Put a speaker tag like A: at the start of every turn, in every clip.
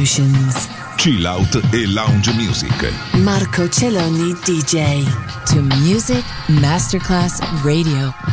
A: Emotions.
B: Chill out e lounge music.
A: Marco Celloni DJ.
C: To Music Masterclass Radio.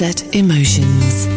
A: Sunset Emotions.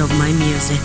D: Of my music,